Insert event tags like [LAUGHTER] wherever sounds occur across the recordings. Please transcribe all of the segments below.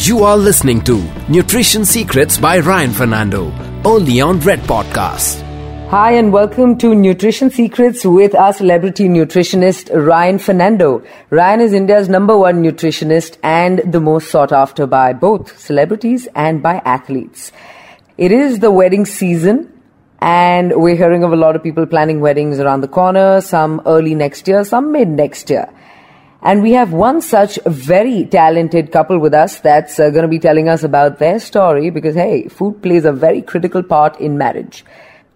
You are listening to Nutrition Secrets by Ryan Fernando, only on Red Podcast. Hi, and welcome to Nutrition Secrets with our celebrity nutritionist, Ryan Fernando. Ryan is India's number one nutritionist and the most sought after by both celebrities and by athletes. It is the wedding season, and we're hearing of a lot of people planning weddings around the corner, some early next year, some mid next year. And we have one such very talented couple with us that's uh, going to be telling us about their story because, hey, food plays a very critical part in marriage.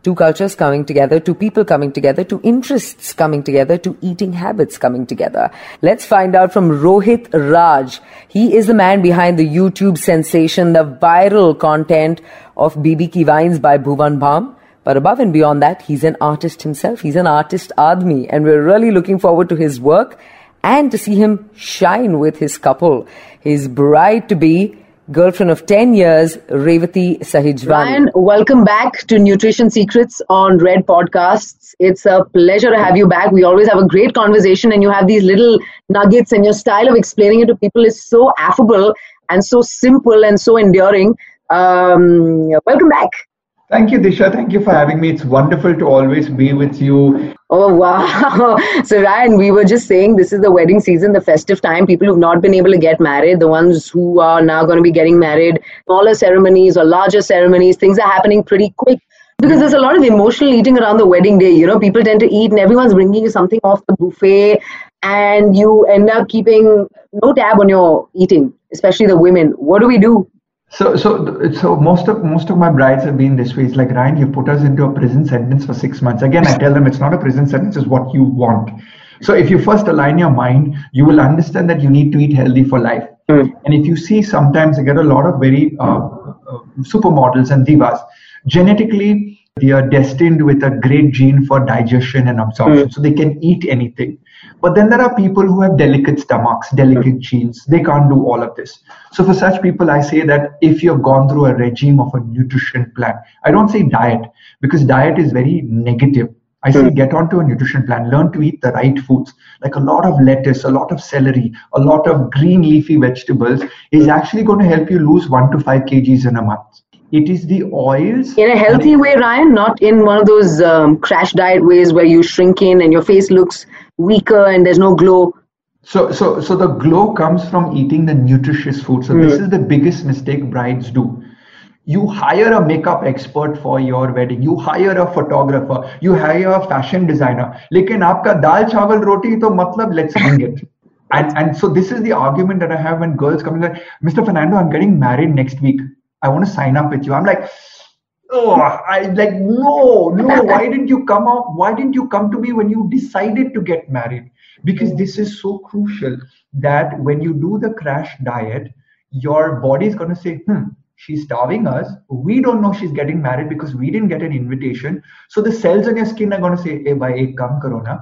Two cultures coming together, two people coming together, two interests coming together, two eating habits coming together. Let's find out from Rohit Raj. He is the man behind the YouTube sensation, the viral content of BB Ki Vines by Bhuvan Bam. But above and beyond that, he's an artist himself. He's an artist Admi, and we're really looking forward to his work and to see him shine with his couple, his bride to be, girlfriend of 10 years, Revati Sahijwani. Ryan, welcome back to Nutrition Secrets on Red Podcasts. It's a pleasure to have you back. We always have a great conversation, and you have these little nuggets, and your style of explaining it to people is so affable and so simple and so enduring. Um, welcome back. Thank you, Disha. Thank you for having me. It's wonderful to always be with you. Oh, wow. [LAUGHS] So, Ryan, we were just saying this is the wedding season, the festive time. People who've not been able to get married, the ones who are now going to be getting married, smaller ceremonies or larger ceremonies, things are happening pretty quick because there's a lot of emotional eating around the wedding day. You know, people tend to eat and everyone's bringing you something off the buffet, and you end up keeping no tab on your eating, especially the women. What do we do? So, so, so most of most of my brides have been this way. It's like Ryan, you put us into a prison sentence for six months. Again, I tell them it's not a prison sentence; it's what you want. So, if you first align your mind, you will understand that you need to eat healthy for life. Mm. And if you see, sometimes I get a lot of very uh, uh, supermodels and divas. Genetically, they are destined with a great gene for digestion and absorption, mm. so they can eat anything. But then there are people who have delicate stomachs, delicate genes. They can't do all of this. So for such people, I say that if you've gone through a regime of a nutrition plan, I don't say diet because diet is very negative. I say hmm. get onto a nutrition plan, learn to eat the right foods, like a lot of lettuce, a lot of celery, a lot of green leafy vegetables is actually going to help you lose one to five kgs in a month it is the oils in a healthy way ryan not in one of those um, crash diet ways where you shrink in and your face looks weaker and there's no glow. So so so the glow comes from eating the nutritious food so mm. this is the biggest mistake brides do. You hire a makeup expert for your wedding. You hire a photographer. You hire a fashion designer. lekin aapka dal chawal roti to matlab let's bring it. And and so this is the argument that i have when girls come like mr fernando i'm getting married next week i want to sign up with you. I'm like oh i like no no [LAUGHS] why didn't you come up why didn't you come to me when you decided to get married? Because this is so crucial that when you do the crash diet your body is going to say hmm she's starving us. We don't know she's getting married because we didn't get an invitation. So the cells on your skin are going to say hey bhai ek kam karo na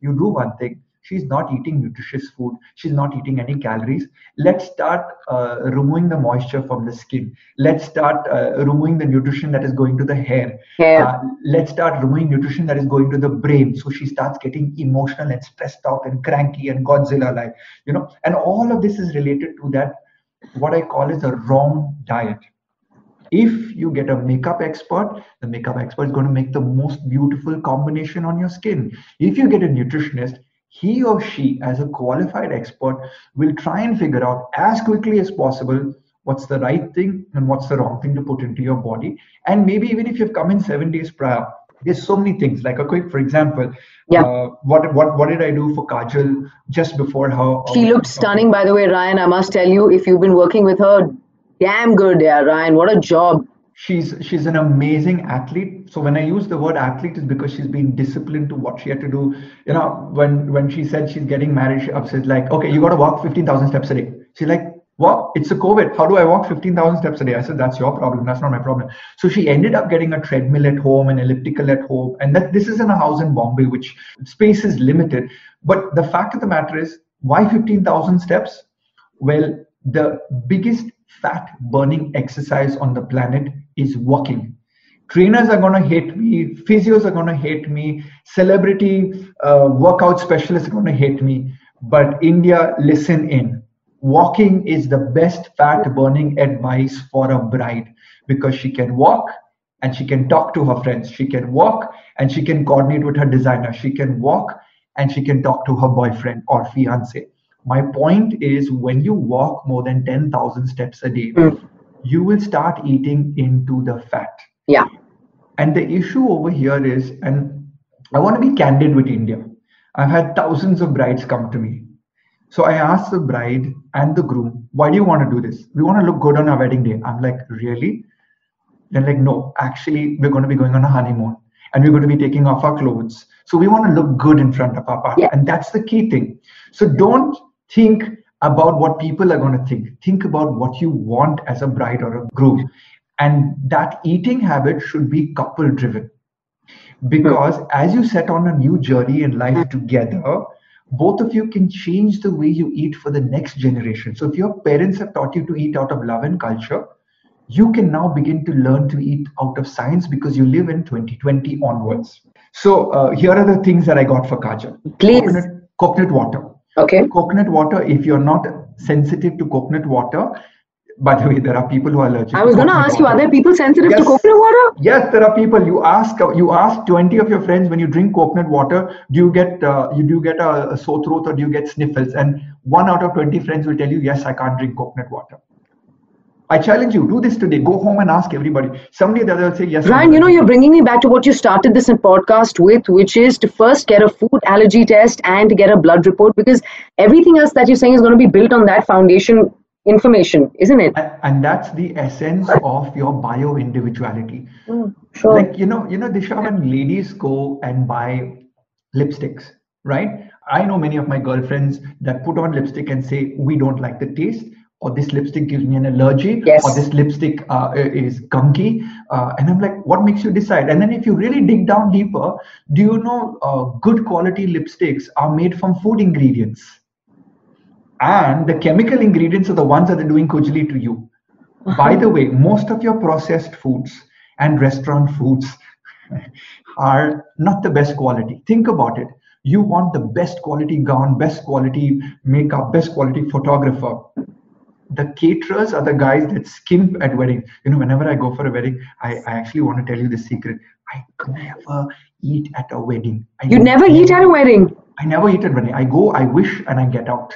you do one thing she's not eating nutritious food. She's not eating any calories. Let's start uh, removing the moisture from the skin. Let's start uh, removing the nutrition that is going to the hair. Yeah. Uh, let's start removing nutrition that is going to the brain. So she starts getting emotional and stressed out and cranky and godzilla like you know? And all of this is related to that what i call is a wrong diet. If you get a makeup expert, the makeup expert is going to make the most beautiful combination on your skin. If you get a nutritionist, he or she, as a qualified expert, will try and figure out as quickly as possible what's the right thing and what's the wrong thing to put into your body. And maybe even if you've come in seven days prior, there's so many things. Like a quick, for example, yeah. Uh, what what what did I do for Kajal just before how? She looked stunning, by the way, Ryan. I must tell you, if you've been working with her, damn good, yeah, Ryan. What a job she's she's an amazing athlete. So when i use the word athlete is because she's been disciplined to what she had to do. You know when when she said she's getting married she upset like okay you got to walk 15000 steps a day. She's like what? It's a covid. How do i walk 15000 steps a day? I said that's your problem. That's not my problem. So she ended up getting a treadmill at home an elliptical at home and that this is in a house in bombay which space is limited. But the fact of the matter is why 15000 steps? Well the biggest fat burning exercise on the planet is walking. Trainers are going to hate me, physios are going to hate me, celebrity uh, workout specialists are going to hate me. But India, listen in. walking is the best fat burning advice for a bride because she can walk and she can talk to her friends. She can walk and she can coordinate with her designer. She can walk and she can talk to her boyfriend or fiance. My point is when you walk more than 10,000 steps a day, mm. You will start eating into the fat. Yeah. And the issue over here is, and I want to be candid with India. I've had thousands of brides come to me. So I asked the bride and the groom, why do you want to do this? We want to look good on our wedding day. I'm like, really? They're like, no, actually, we're going to be going on a honeymoon and we're going to be taking off our clothes. So we want to look good in front of our partner. Yeah. And that's the key thing. So don't think about what people are going to think. Think about what you want as a bride or a groom. And that eating habit should be couple driven. Because mm-hmm. as you set on a new journey in life together, both of you can change the way you eat for the next generation. So if your parents have taught you to eat out of love and culture, you can now begin to learn to eat out of science because you live in 2020 onwards. So uh, here are the things that I got for Kajal. Please. Coconut, coconut water. Okay. Coconut water, if you're not sensitive to coconut water, by the way, there are people who are allergic. I was going to ask water. you, are there people sensitive yes. to coconut water? Yes, there are people. You ask, you ask 20 of your friends when you drink coconut water, do you get, uh, you do get a, a sore throat or do you get sniffles? And one out of 20 friends will tell you, yes, I can't drink coconut water. I challenge you, do this today. Go home and ask everybody. Somebody that will say yes. Ryan, you know, you're bringing me back to what you started this in podcast with, which is to first get a food allergy test and to get a blood report because everything else that you're saying is going to be built on that foundation information, isn't it? And that's the essence of your bio individuality. Mm, sure. Like, you know, you know, Disha, when ladies go and buy lipsticks, right? I know many of my girlfriends that put on lipstick and say, we don't like the taste or this lipstick gives me an allergy, yes. or this lipstick uh, is gunky. Uh, and I'm like, what makes you decide? And then if you really dig down deeper, do you know uh, good quality lipsticks are made from food ingredients? And the chemical ingredients are the ones that are doing kujli to you. Uh-huh. [LAUGHS] By the way, most of your processed foods and restaurant foods [LAUGHS] are not the best quality. Think about it. You want the best quality gown, best quality makeup, best quality photographer the caterers are the guys that skimp at weddings. You know, whenever I go for a wedding, I, I actually want to tell you the secret. I never eat at a wedding. I you never, eat at a wedding? I never eat at a wedding. I go, I wish, and I get out.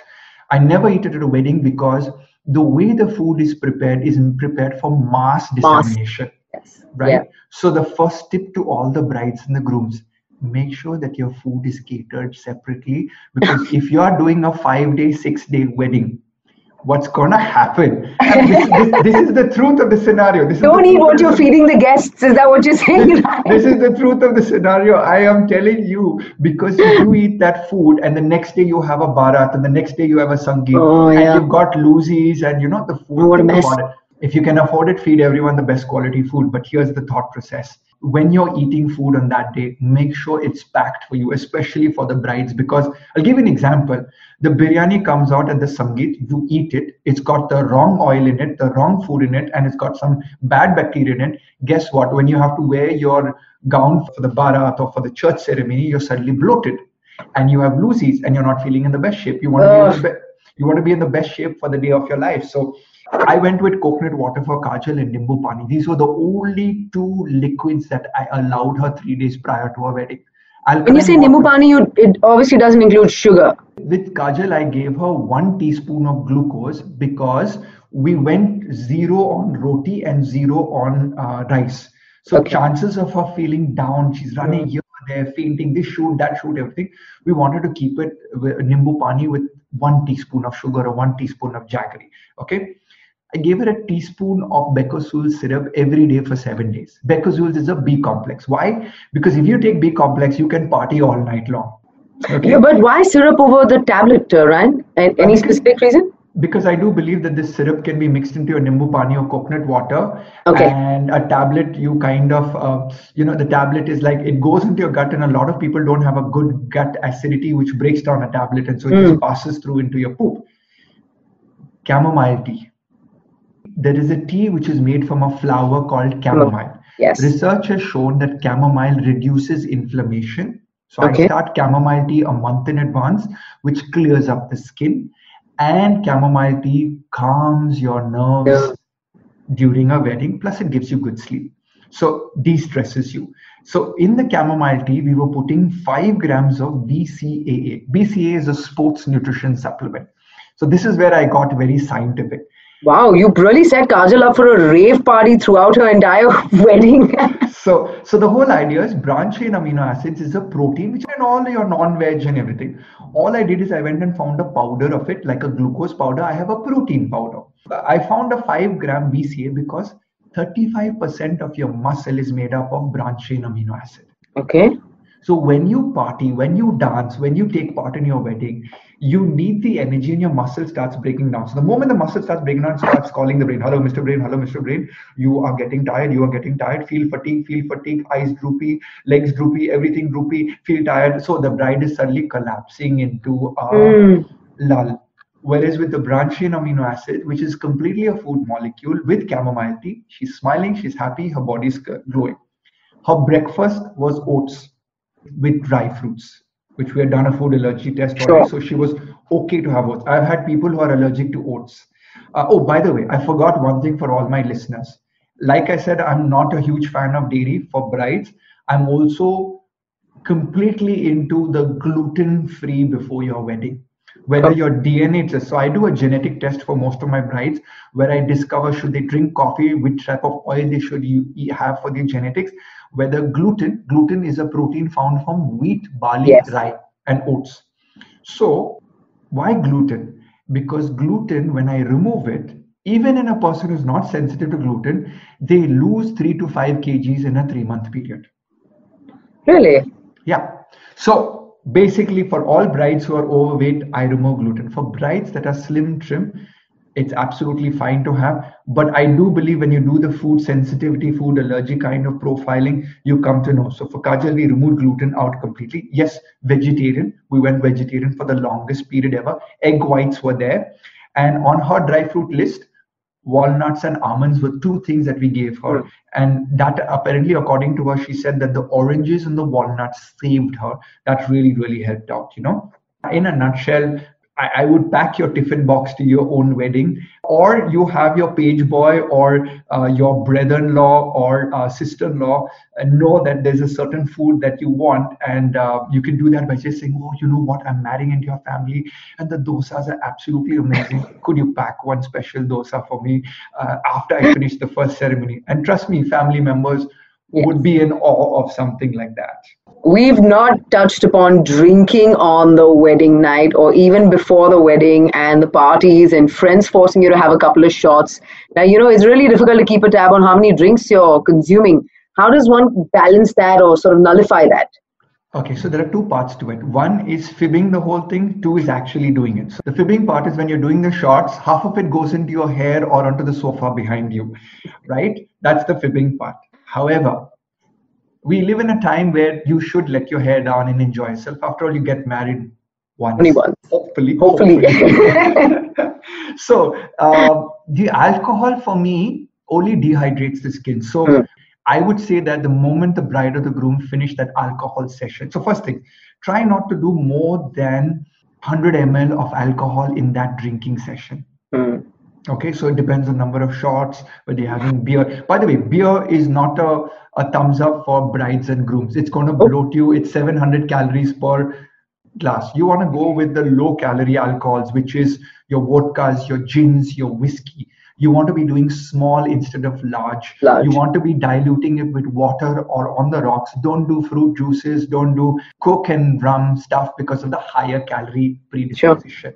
I never eat at a wedding because the way the food is prepared is prepared for mass dissemination. Yes. Right? Yeah. So the first tip to all the brides and the grooms, make sure that your food is catered separately because [LAUGHS] if you are doing a five day, six day wedding, what's to happen. This, this, this, is the truth of the scenario. This Don't eat what you're feeding the guests. Is that what you're saying? This, [LAUGHS] this, is the truth of the scenario. I am telling you because you eat that food and the next day you have a barat and the next day you have a sangeet oh, yeah. and you've got loosies and you know the food. Oh, what a mess. If you can afford it, feed everyone the best quality food. But here's the thought process when you're eating food on that day, make sure it's packed for you, especially for the brides. Because I'll give you an example. The biryani comes out at the Sangeet, you eat it, it's got the wrong oil in it, the wrong food in it, and it's got some bad bacteria in it. Guess what? When you have to wear your gown for the barat or for the church ceremony, you're suddenly bloated and you have loosies and you're not feeling in the best shape. You want to be in the be- you want to be in the best shape for the day of your life. So I went with coconut water for Kajal and Nimbu Pani. These were the only two liquids that I allowed her three days prior to her wedding. when you say Nimbu Pani, you, it obviously doesn't include sugar. With Kajal, I gave her one teaspoon of glucose because we went zero on roti and zero on uh, rice. So okay. chances of her feeling down, she's running here, there, fainting, this shoot, that shoot, everything. We wanted to keep it Nimbu Pani with one teaspoon of sugar or one teaspoon of jaggery. Okay. I gave her a teaspoon of Becosules syrup every day for seven days. Becosules is a B complex. Why? Because if you take B complex, you can party all night long. Okay? Yeah, but why syrup over the tablet, uh, Ryan? Any specific reason? Because I do believe that this syrup can be mixed into a nimbu pani or coconut water. Okay. And a tablet, you kind of, uh, you know, the tablet is like it goes into your gut, and a lot of people don't have a good gut acidity, which breaks down a tablet, and so it mm. just passes through into your poop. Chamomile tea there is a tea which is made from a flower called chamomile. Yes. Research has shown that chamomile reduces inflammation. So okay. I start chamomile tea a month in advance, which clears up the skin. and chamomile tea calms your nerves yeah. during a wedding. Plus, it gives you good sleep. So de-stresses you. So in the chamomile tea, we were putting five grams of BCAA. BCAA is a sports nutrition supplement. So this is where I got very scientific. Wow, you really set Kajal up for a rave party throughout her entire [LAUGHS] wedding. so, so the whole idea is branched chain amino acids is a protein which in all your non-veg and everything. All I did is I went and found a powder of it, like a glucose powder. I have a protein powder. I found a five gram BCA because 35% of your muscle is made up of branched chain amino acid. Okay. So when you party, when you dance, when you take part in your wedding, you need the energy and your muscle starts breaking down. So the moment the muscle starts breaking down, starts calling the brain, hello, Mr. Brain, hello, Mr. Brain, you are getting tired, you are getting tired, feel fatigue, feel fatigue, eyes droopy, legs droopy, everything droopy, feel tired. So the bride is suddenly collapsing into a mm. lull. Whereas with the branched chain amino acid, which is completely a food molecule with chamomile tea, she's smiling, she's happy, her body's glowing. Her breakfast was oats with dry fruits, which we had done a food allergy test sure. So she was okay to have oats. I've had people who are allergic to oats. Uh, oh, by the way, I forgot one thing for all my listeners. Like I said, I'm not a huge fan of dairy for brides. I'm also completely into the gluten free before your wedding whether oh. your DNA test. So I do a genetic test for most of my brides where I discover should they drink coffee, which type of oil they should have for their genetics, whether gluten, gluten is a protein found from wheat, barley, yes. rye, and oats. So why gluten? Because gluten, when I remove it, even in a person who's not sensitive to gluten, they lose three to five kgs in a three month period. Really? Yeah. So basically for all brides who are overweight i remove gluten. For brides that are slim trim it's absolutely fine to have. But i do believe when you do the food sensitivity food allergy kind of profiling you come to know. So for kajal we removed gluten out completely. Yes vegetarian. We went vegetarian for the longest period ever. Egg whites were there. And on her dry fruit list walnuts and almonds were two things that we gave her. Mm. And that apparently, according to her, she said that the oranges and the walnuts saved her. That really, really helped out, you know. In a nutshell, I, I, would pack your tiffin box to your own wedding, or you have your page boy or uh, your brother-in-law or uh, sister-in-law know that there's a certain food that you want, and uh, you can do that by just saying, "Oh, you know what? I'm marrying into your family, and the dosas are absolutely amazing. Could you pack one special dosa for me uh, after I finish the first ceremony?" And trust me, family members yes. would be in awe of something like that we've not touched upon drinking on the wedding night or even before the wedding and the parties and friends forcing you to have a couple of shots. Now, you know, it's really difficult to keep a tab on how many drinks you're consuming. How does one balance that or sort of nullify that? Okay, so there are two parts to it. One is fibbing the whole thing, two is actually doing it. So the fibbing part is when you're doing the shots, half of it goes into your hair or onto the sofa behind you, right? That's the fibbing part. However, we live in a time where you should let your hair down and enjoy yourself. After all, you get married once. Only once. Hopefully. Hopefully. hopefully. [LAUGHS] so uh, the alcohol for me only dehydrates the skin. So mm. I would say that the moment the bride or the groom finish that alcohol session. So first thing, try not to do more than 100 ml of alcohol in that drinking session. Mm. Okay, so it depends on number of shots, whether you're having beer. By the way, beer is not a, a thumbs up for brides and grooms. It's going to oh. bloat you. It's 700 calories per glass. You want to go with the low calorie alcohols, which is your vodkas, your gins, your whiskey. You want to be doing small instead of large. large. You want to be diluting it with water or on the rocks. Don't do fruit juices. Don't do coke and rum stuff because of the higher calorie predisposition. Sure.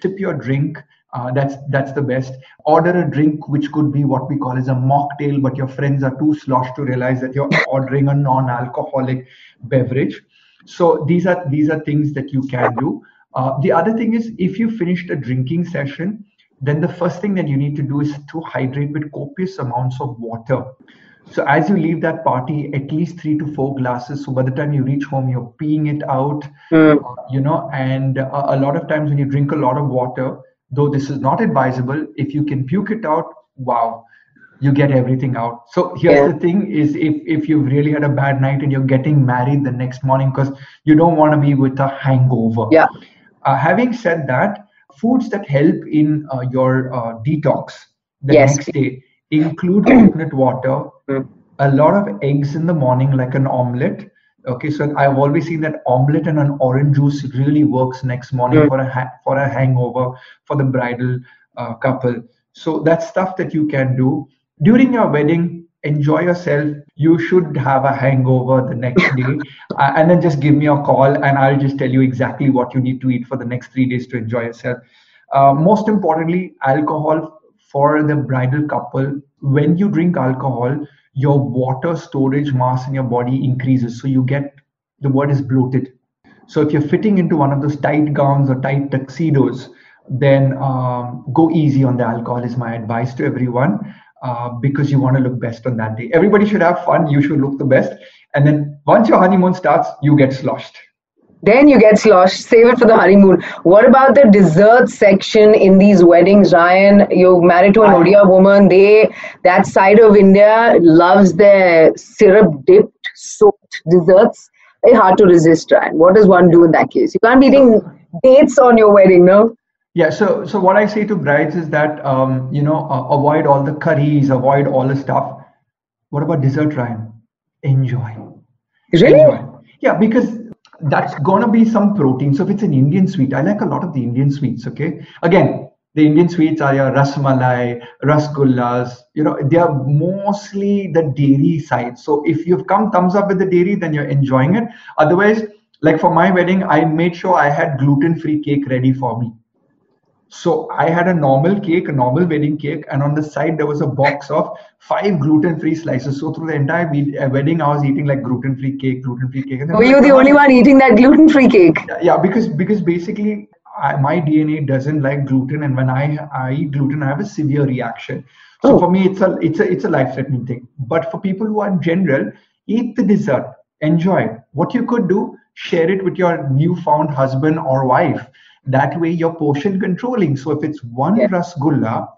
Sip your drink uh, that's that's the best. Order a drink which could be what we call as a mocktail, but your friends are too sloshed to realize that you're [LAUGHS] ordering a non-alcoholic beverage. So these are these are things that you can do. Uh, the other thing is if you finished a drinking session, then the first thing that you need to do is to hydrate with copious amounts of water. So as you leave that party, at least three to four glasses. So by the time you reach home, you're peeing it out, mm. you know. And uh, a lot of times when you drink a lot of water, though this is not advisable if you can puke it out wow you get everything out so here's yeah. the thing is if if you've really had a bad night and you're getting married the next morning because you don't want to be with a hangover yeah uh, having said that foods that help in uh, your uh, detox the Yes. next day include coconut water, Mm. a lot of eggs in the morning, like an omelette. Okay, so I've always seen that omelette and an orange juice really works next morning Mm. for a ha- for a hangover for the bridal uh, couple. So that's stuff that you can do during your wedding. Enjoy yourself. You should have a hangover the next day, [LAUGHS] uh, and then just give me a call, and I'll just tell you exactly what you need to eat for the next three days to enjoy yourself. Uh, most importantly, alcohol for the bridal couple. When you drink alcohol, your water storage mass in your body increases, so you get the word is bloated. So if you're fitting into one of those tight gowns or tight tuxedos, then um, go easy on the alcohol is my advice to everyone uh, because you want to look best on that day. Everybody should have fun. You should look the best. And then once your honeymoon starts, you get sloshed. Then you get sloshed. Save it for the honeymoon. What about the dessert section in these weddings, Ryan? You're married to an Odia woman. They that side of India loves their syrup dipped soaked desserts. Very hard to resist, Ryan. What does one do in that case? You can't be eating dates on your wedding, no? Yeah, so so what I say to brides is that um, you know uh, avoid all the curries, avoid all the stuff. What about dessert, Ryan? Enjoy. Really? Enjoy. Yeah, because that's gonna be some protein. So if it's an Indian sweet, I like a lot of the Indian sweets. Okay, again, the Indian sweets are your rasmalai, rasgullas. You know, they are mostly the dairy side. So if you've come thumbs up with the dairy, then you're enjoying it. Otherwise, like for my wedding, I made sure I had gluten-free cake ready for me. So I had a normal cake, a normal wedding cake, and on the side there was a box of five gluten-free slices. So through the entire uh, wedding, I was eating like gluten-free cake, gluten-free cake. And then Were you the only one eating that gluten free cake? Yeah, because because basically I, my DNA doesn't like gluten, and when I I eat gluten, I have a severe reaction. So Oh. for me, it's a it's a it's a life-threatening thing. But for people who are in general, eat the dessert, enjoy it. What you could do, share it with your newfound husband or wife. That way, you're portion controlling. So if it's one Yeah. rasgulla,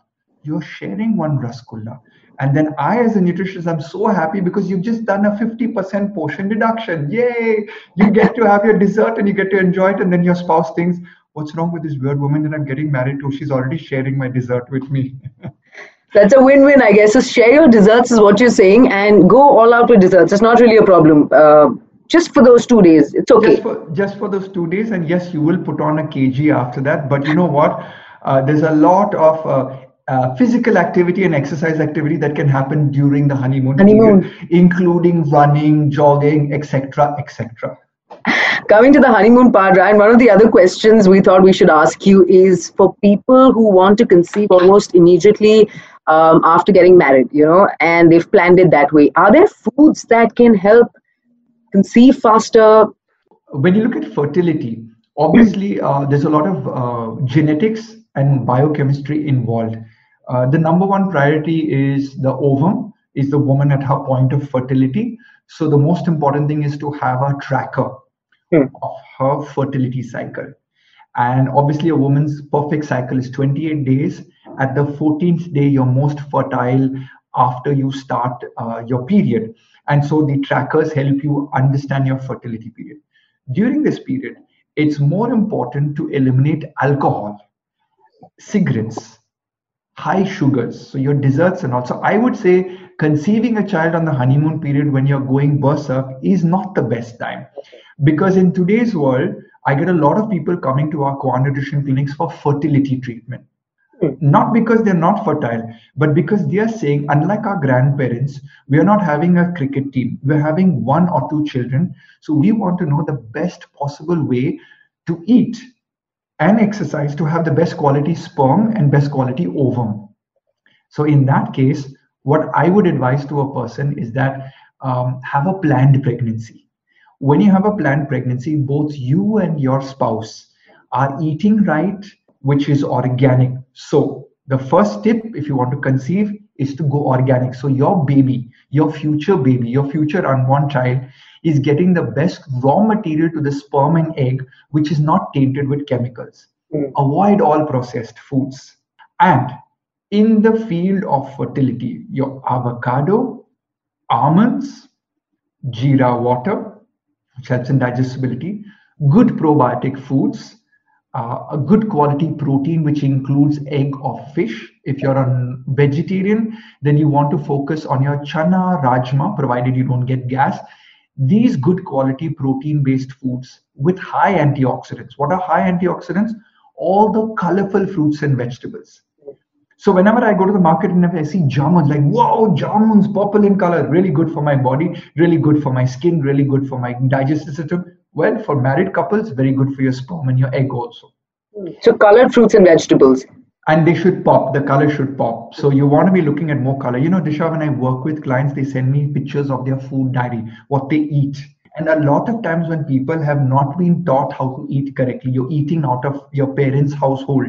you're sharing one rasgulla. And then I, as a nutritionist, I'm so happy because you've just done a 50% portion reduction. Yay! You get to have your dessert and you get to enjoy it. And then your spouse thinks, what's wrong with this weird woman that I'm getting married to? She's already sharing my dessert with me. [LAUGHS] That's a win win, I guess. So share your desserts, is what you're saying, and go all out with desserts. It's not really a problem. Uh, just for those two days, it's okay. just for just for those two days and yes you will put on a kg after that but you know what uh, there's a lot of uh, uh, physical activity and exercise activity that can happen during the honeymoon, Honeymoon. period, including running jogging etc etc [LAUGHS] Coming to the honeymoon part, Ryan, one of the other questions we thought we should ask you is for people who want to conceive almost immediately um, after getting married, you know, and they've planned it that way. Are there foods that can help conceive faster? when you look at fertility, obviously uh, there's a lot of uh, genetics and biochemistry involved. Uh, the number one priority is the ovum, is the woman at her point of fertility. So the most important thing is to have a tracker Hmm. of her fertility cycle. And obviously, a woman's perfect cycle is 28 days. At the 14th day, you're most fertile after you start uh, your period. And so the trackers help you understand your fertility period. During this period, it's more important to eliminate alcohol, cigarettes, high sugars, so your desserts and also I would say conceiving a child on the honeymoon period when you're going berserk is not the best time. Because in today's world, I get a lot of people coming to our Qua nutrition clinics for fertility treatment. Not because they're not fertile, but because they are saying, unlike our grandparents, we are not having a cricket team. We're having one or two children. So we want to know the best possible way to eat and exercise to have the best quality sperm and best quality ovum. So in that case, what I would advise to a person is that um, have a planned pregnancy. When you have a planned pregnancy, both you and your spouse are eating right, which is organic. So the first tip, if you want to conceive, is to go organic. So your baby, your future baby, your future unborn child is getting the best raw material to the sperm and egg, which is not tainted with chemicals. Mm. Avoid all processed foods. And in the field of fertility, your avocado, almonds, jeera water, which helps in digestibility, good probiotic foods, uh, a good quality protein, which includes egg or fish. If you're a vegetarian, then you want to focus on your chana, rajma, provided you don't get gas. These good quality protein based foods with high antioxidants. What are high antioxidants? All the colorful fruits and vegetables. So whenever I go to the market and if I see jamun, like wow, jamun's purple in color, really good for my body, really good for my skin, really good for my digestive system. Well, for married couples, very good for your sperm and your egg also. Hmm. So colored fruits and vegetables. And they should pop. The color should pop. So you want to be looking at more color. You know, Disha, when I work with clients, they send me pictures of their food diary, what they eat. And a lot of times when people have not been taught how to eat correctly, you're eating out of your parents' household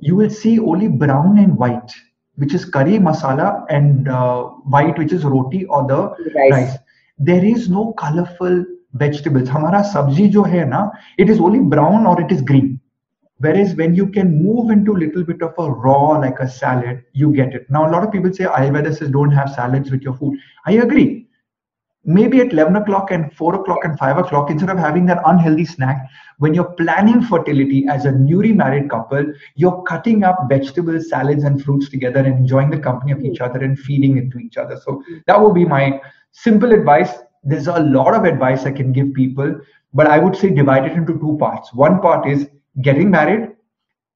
you will see only brown and white, which is curry masala, and uh, white, which is roti or the rice. rice. There is no colorful vegetables. Hamara sabji jo hai na, it is only brown or it is green. Whereas when you can move into a little bit of a raw, like a salad, you get it. Now, a lot of people say Ayurveda says don't have salads with your food. I agree maybe at 11 o'clock and 4 o'clock and 5 o'clock instead of having that unhealthy snack when you're planning fertility as a newly married couple you're cutting up vegetables salads and fruits together and enjoying the company of each other and feeding it to each other so that would be my simple advice there's a lot of advice I can give people, but I would say divide it into two parts. One part is getting married,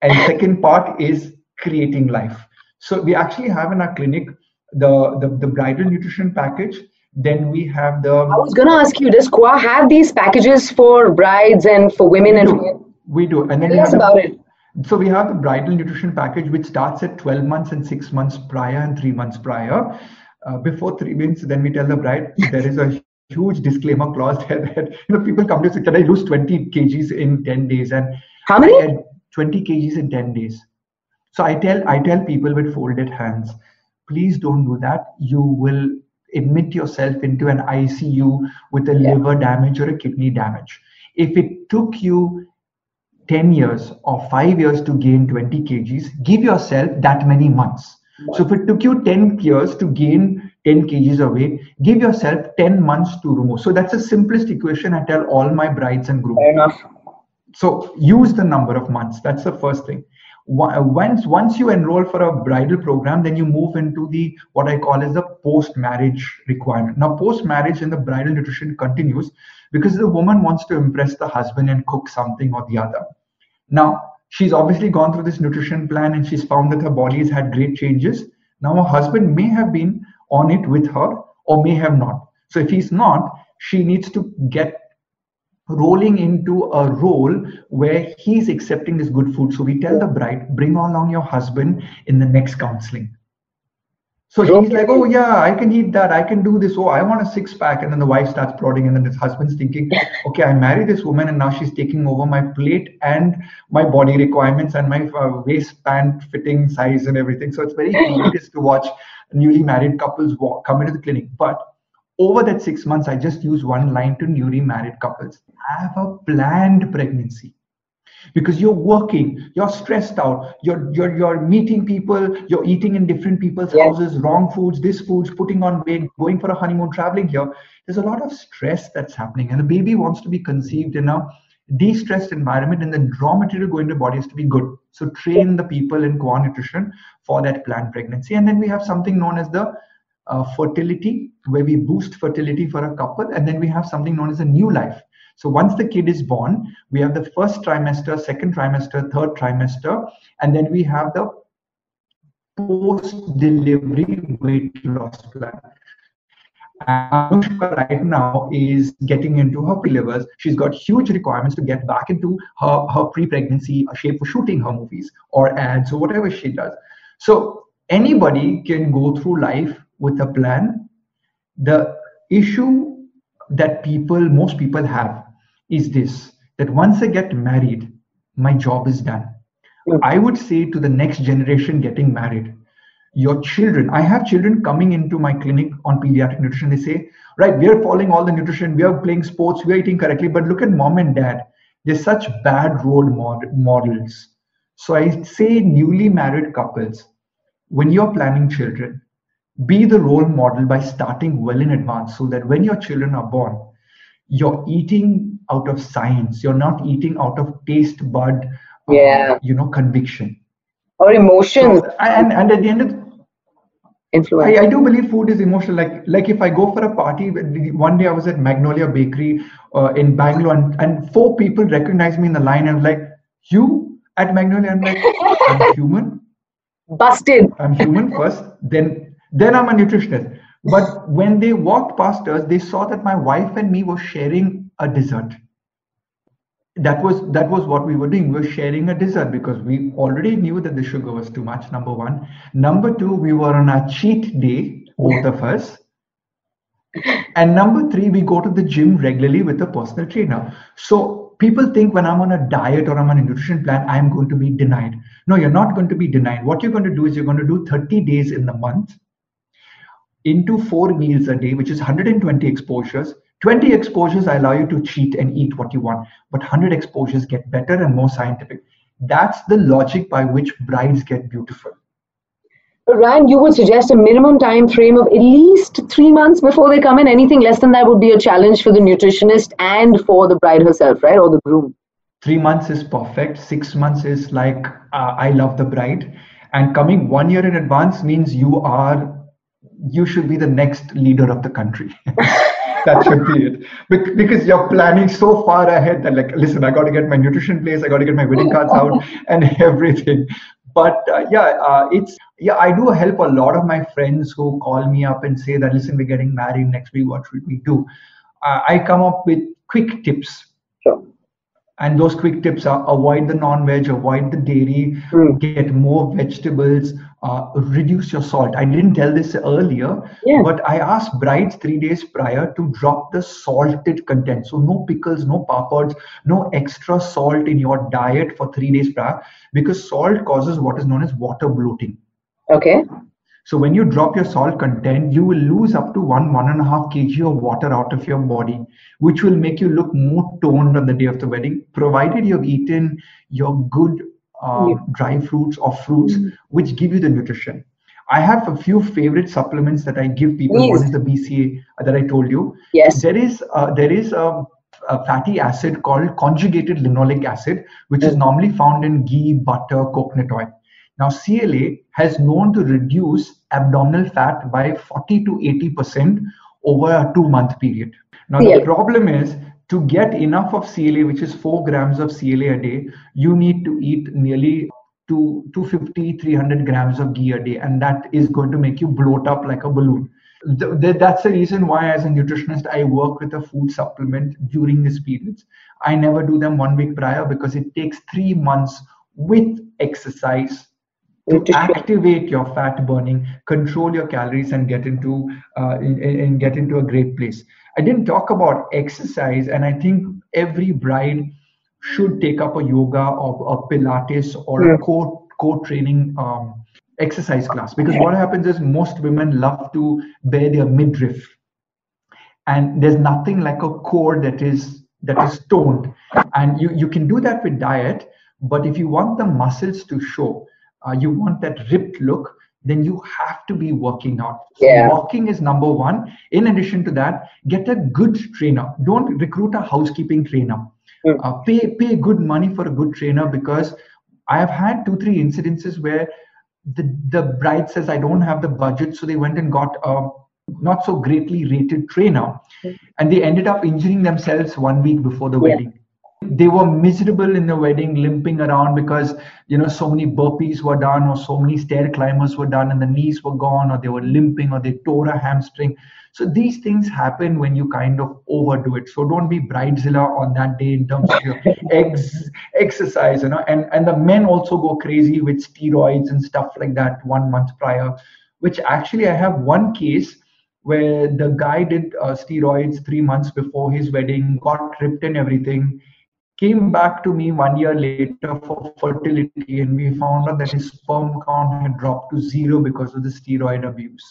and [LAUGHS] second part is creating life. So we actually have in our clinic the, the, the bridal nutrition package. Then we have the. I was gonna ask you, does Qua have these packages for brides and for women we and? Do. We do, and then Tell us about the, it. So we have the bridal nutrition package, which starts at 12 months and six months prior and three months prior. Uh, before three months, then we tell the bride [LAUGHS] there is a huge disclaimer clause there that you know people come to say, can I lose 20 kgs in 10 days? And how many? 20 kgs in 10 days. So I tell I tell people with folded hands, please don't do that. You will admit yourself into an ICU with a yeah. liver damage or a kidney damage. If it took you 10 years or 5 years to gain 20 kgs, give yourself that many months. So if it took you 10 years to gain 10 kgs of weight, give yourself 10 months to remove. So that's the simplest equation I tell all my brides and grooms. So use the number of months. That's the first thing. Once once you enroll for a bridal program, then you move into the what I call as the post-marriage requirement. Now, post-marriage and the bridal nutrition continues because the woman wants to impress the husband and cook something or the other. Now, she's obviously gone through this nutrition plan and she's found that her body has had great changes. Now, her husband may have been on it with her or may have not. So if he's not, she needs to get rolling into a role where he's accepting this good food. So we tell the bride, bring along your husband in the next counseling. So he's like, oh yeah, I can eat that. I can do this. Oh, I want a six pack. And then the wife starts prodding, and then his husband's thinking, [LAUGHS] okay, I married this woman, and now she's taking over my plate and my body requirements and my uh, waistband fitting size and everything. So it's very [LAUGHS] hilarious to watch newly married couples walk, come into the clinic. But over that six months, I just use one line to newly married couples. Have a planned pregnancy. Because you're working you're stressed out you're you're, you're meeting people you're eating in different people's yes. houses wrong foods this foods putting on weight going for a honeymoon traveling here. There's a lot of stress that's happening and the baby wants to be conceived in a de-stressed environment and the raw material going to the body has to be good. So train the people in Qua nutrition for that planned pregnancy. And then we have something known as the uh, fertility where we boost fertility for a couple and then we have something known as a new life so once the kid is born we have the first trimester second trimester third trimester and then we have the post delivery weight loss plan Anushka right now is getting into her pre-livers. She's got huge requirements to get back into her, her pre-pregnancy shape for shooting her movies or ads or whatever she does. So anybody can go through life with a plan. The issue that people, most people have is this, that once I get married, my job is done. Mm. I would say to the next generation getting married, your children i have children coming into my clinic on pediatric nutrition they say right we are following all the nutrition we are playing sports we are eating correctly but look at mom and dad they're such bad role mod- models so i say newly married couples when you're planning children be the role model by starting well in advance so that when your children are born you're eating out of science. You're not eating out of taste bud yeah. uh, you know conviction. Or emotions. So, and and at the end of influence. I, I, do believe food is emotional. Like like if i go for a party one day i was at magnolia bakery uh, in bangalore and, and four people recognized me in the line. And like you at magnolia? I'm like i'm [LAUGHS] human. Busted. I'm human first then then i'm a nutritionist. But when they walked past us they saw that my wife and me were sharing a dessert. That was that was what we were doing. We were sharing a dessert because we already knew that the sugar was too much number one. Number two we were on a cheat day both of us. And number three we go to the gym regularly with a personal trainer. So people think when i'm on a diet or i'm on a nutrition plan i'm going to be denied. No you're not going to be denied. What you're going to do is you're going to do 30 days in the month into four meals a day which is 120 exposures 20 exposures I allow you to cheat and eat what you want, but 100 exposures get better and more scientific. That's the logic by which brides get beautiful. Ryan, you would suggest a minimum time frame of at least three months before they come in. Anything less than that would be a challenge for the nutritionist and for the bride herself, right? Or the groom. Three months is perfect. Six months is like, uh, I love the bride. And coming one year in advance means you are, you should be the next leader of the country. [LAUGHS] that should be it because you're planning so far ahead that like listen i got to get my nutrition place i got to get my wedding cards out [LAUGHS] and everything but uh, yeah uh, it's yeah i do help a lot of my friends who call me up and say that listen we're getting married next week what should we do uh, i come up with quick tips sure. and those quick tips are avoid the non-veg avoid the dairy mm. get more vegetables uh, reduce your salt. I didn't tell this earlier, yeah. but I asked brides three days prior to drop the salted content. So no pickles, no papads, no extra salt in your diet for three days prior, because salt causes what is known as water bloating. Okay. So when you drop your salt content, you will lose up to one, one and a half kg of water out of your body, which will make you look more toned on the day of the wedding, provided you've eaten your good uh, yeah. dry fruits or fruits mm-hmm. which give you the nutrition. I have a few favorite supplements that I give people. Please. One is the BCA that I told you. Yes. There is uh, there is a, a, fatty acid called conjugated linoleic acid, which mm-hmm. is mm. normally found in ghee, butter, coconut oil. Now, CLA has known to reduce abdominal fat by 40 to 80 percent over a two month period. Now, CLA. the problem is to get enough of CLA, which is 4 grams of CLA a day, you need to eat nearly to 250, 300 grams of ghee a day. And that is going to make you bloat up like a balloon. That's the reason why, as a nutritionist, I work with a food supplement during these periods. I never do them one week prior because it takes three months with exercise to activate your fat burning, control your calories, and get into uh, and get into a great place. I didn't talk about exercise, and I think every bride should take up a yoga or a Pilates or yeah. a core core training um, exercise class because what happens is most women love to bear their midriff, and there's nothing like a core that is that is toned, and you you can do that with diet. But if you want the muscles to show, uh, you want that ripped look, then you have to be working out. So yeah. walking is number one. In addition to that, get a good trainer. Don't recruit a housekeeping trainer. Mm. Uh, pay pay good money for a good trainer because I have had two three incidences where the the bride says I don't have the budget, so they went and got a not so greatly rated trainer, mm. and they ended up injuring themselves one week before the yeah. wedding they were miserable in the wedding limping around because you know so many burpees were done or so many stair climbers were done and the knees were gone or they were limping or they tore a hamstring. So these things happen when you kind of overdo it. So don't be bridezilla on that day in terms of your [LAUGHS] ex- exercise you know. And and the men also go crazy with steroids and stuff like that one month prior which actually i have one case where the guy did uh, steroids three months before his wedding got ripped and everything came back to me one year later for fertility, and we found out that his sperm count had dropped to zero because of the steroid abuse.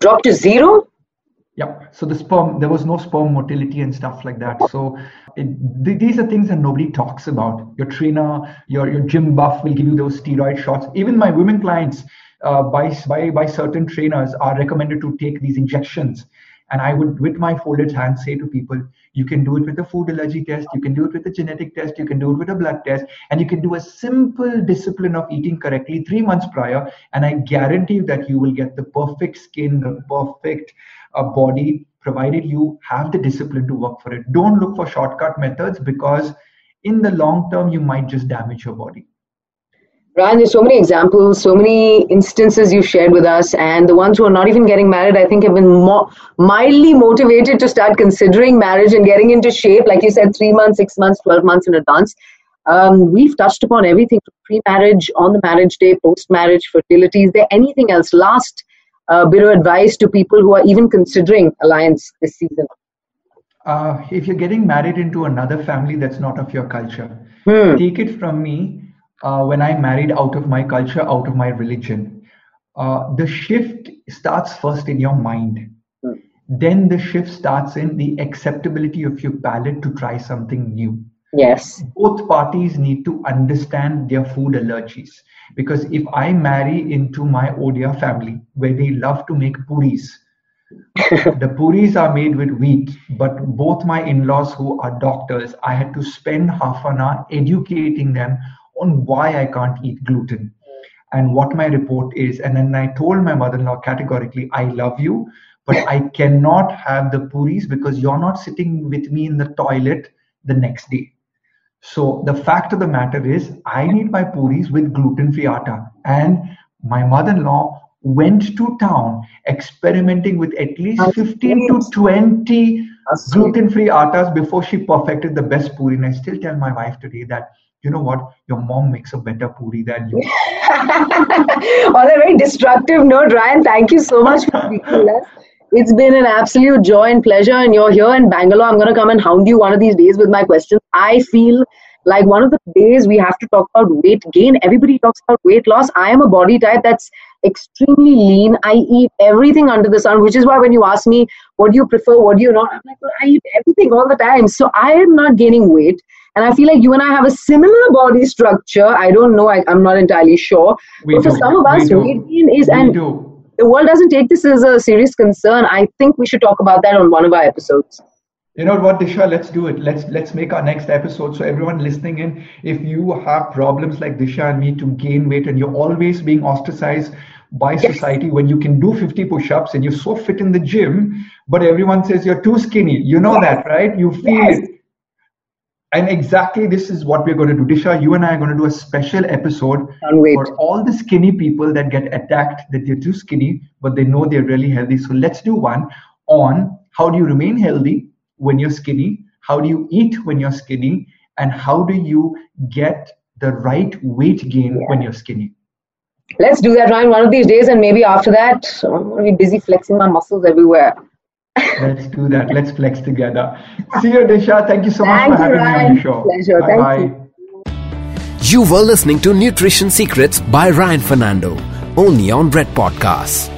Dropped to zero? Yeah. So the sperm, there was no sperm motility and stuff like that. So it, th- these are things that nobody talks about. Your trainer, your your gym buff will give you those steroid shots. Even my women clients, uh, by by by certain trainers, are recommended to take these injections And I would, with my folded hands, say to people, you can do it with a food allergy test, you can do it with a genetic test, you can do it with a blood test, and you can do a simple discipline of eating correctly three months prior. And I guarantee that you will get the perfect skin, the perfect uh, body, provided you have the discipline to work for it. Don't look for shortcut methods because in the long term, you might just damage your body. Ryan, there's so many examples, so many instances you've shared with us, and the ones who are not even getting married, I think, have been more mildly motivated to start considering marriage and getting into shape. Like you said, three months, six months, twelve months in advance. Um, we've touched upon everything pre-marriage, on the marriage day, post-marriage, fertility. Is there anything else? Last uh, bit of advice to people who are even considering alliance this season. Uh, if you're getting married into another family that's not of your culture, hmm. take it from me uh, when I married out of my culture, out of my religion. Uh, the shift starts first in your mind. Mm. Then the shift starts in the acceptability of your palate to try something new. Yes. Both parties need to understand their food allergies. Because if I marry into my Odia family, where they love to make puris, [LAUGHS] the puris are made with wheat, but both my in laws, who are doctors, I had to spend half an hour educating them on why I can't eat gluten and what my report is. And then I told my mother in law categorically, I love you, but I cannot have the puris because you're not sitting with me in the toilet the next day. So the fact of the matter is, I need my puris with gluten free atta. And my mother in law went to town experimenting with at least 15 to 20 gluten free attas before she perfected the best puri. And I still tell my wife today that you know what, your mom makes a better puri than you. [LAUGHS] On a very destructive note, Ryan, thank you so much for with us. It's been an absolute joy and pleasure, and you're here in Bangalore. I'm going to come and hound you one of these days with my questions. I feel like one of the days we have to talk about weight gain. Everybody talks about weight loss. I am a body type that's extremely lean. I eat everything under the sun, which is why when you ask me, what do you prefer, what do you not, I'm like, well, I eat everything all the time. So I am not gaining weight. And I feel like you and I have a similar body structure. I don't know, I, am not entirely sure. We but do. for some of us, weight gain is, we and do. the world doesn't take this as a serious concern. I think we should talk about that on one of our episodes. You know what, Disha? Let's do it. Let's let's make our next episode. So everyone listening in, if you have problems like Disha and me to gain weight, and you're always being ostracized by yes. society when you can do 50 push-ups and you're so fit in the gym, but everyone says you're too skinny. You know yes. that, right? You feel yes. it and exactly this is what we're going to do. Disha, you and I are going to do a special episode for all the skinny people that get attacked that they're too skinny, but they know they're really healthy. So let's do one on how do you remain healthy when you're skinny? How do you eat when you're skinny? And how do you get the right weight gain yeah. when you're skinny? Let's do that, Ryan, one of these days. And maybe after that, I'm going to be busy flexing my muscles everywhere. Let's do that. [LAUGHS] Let's flex together. See you, Disha. Thank you so much Thank for having Ryan. me on the show. Pleasure. Bye Thank bye. You. you were listening to Nutrition Secrets by Ryan Fernando, only on Red Podcasts.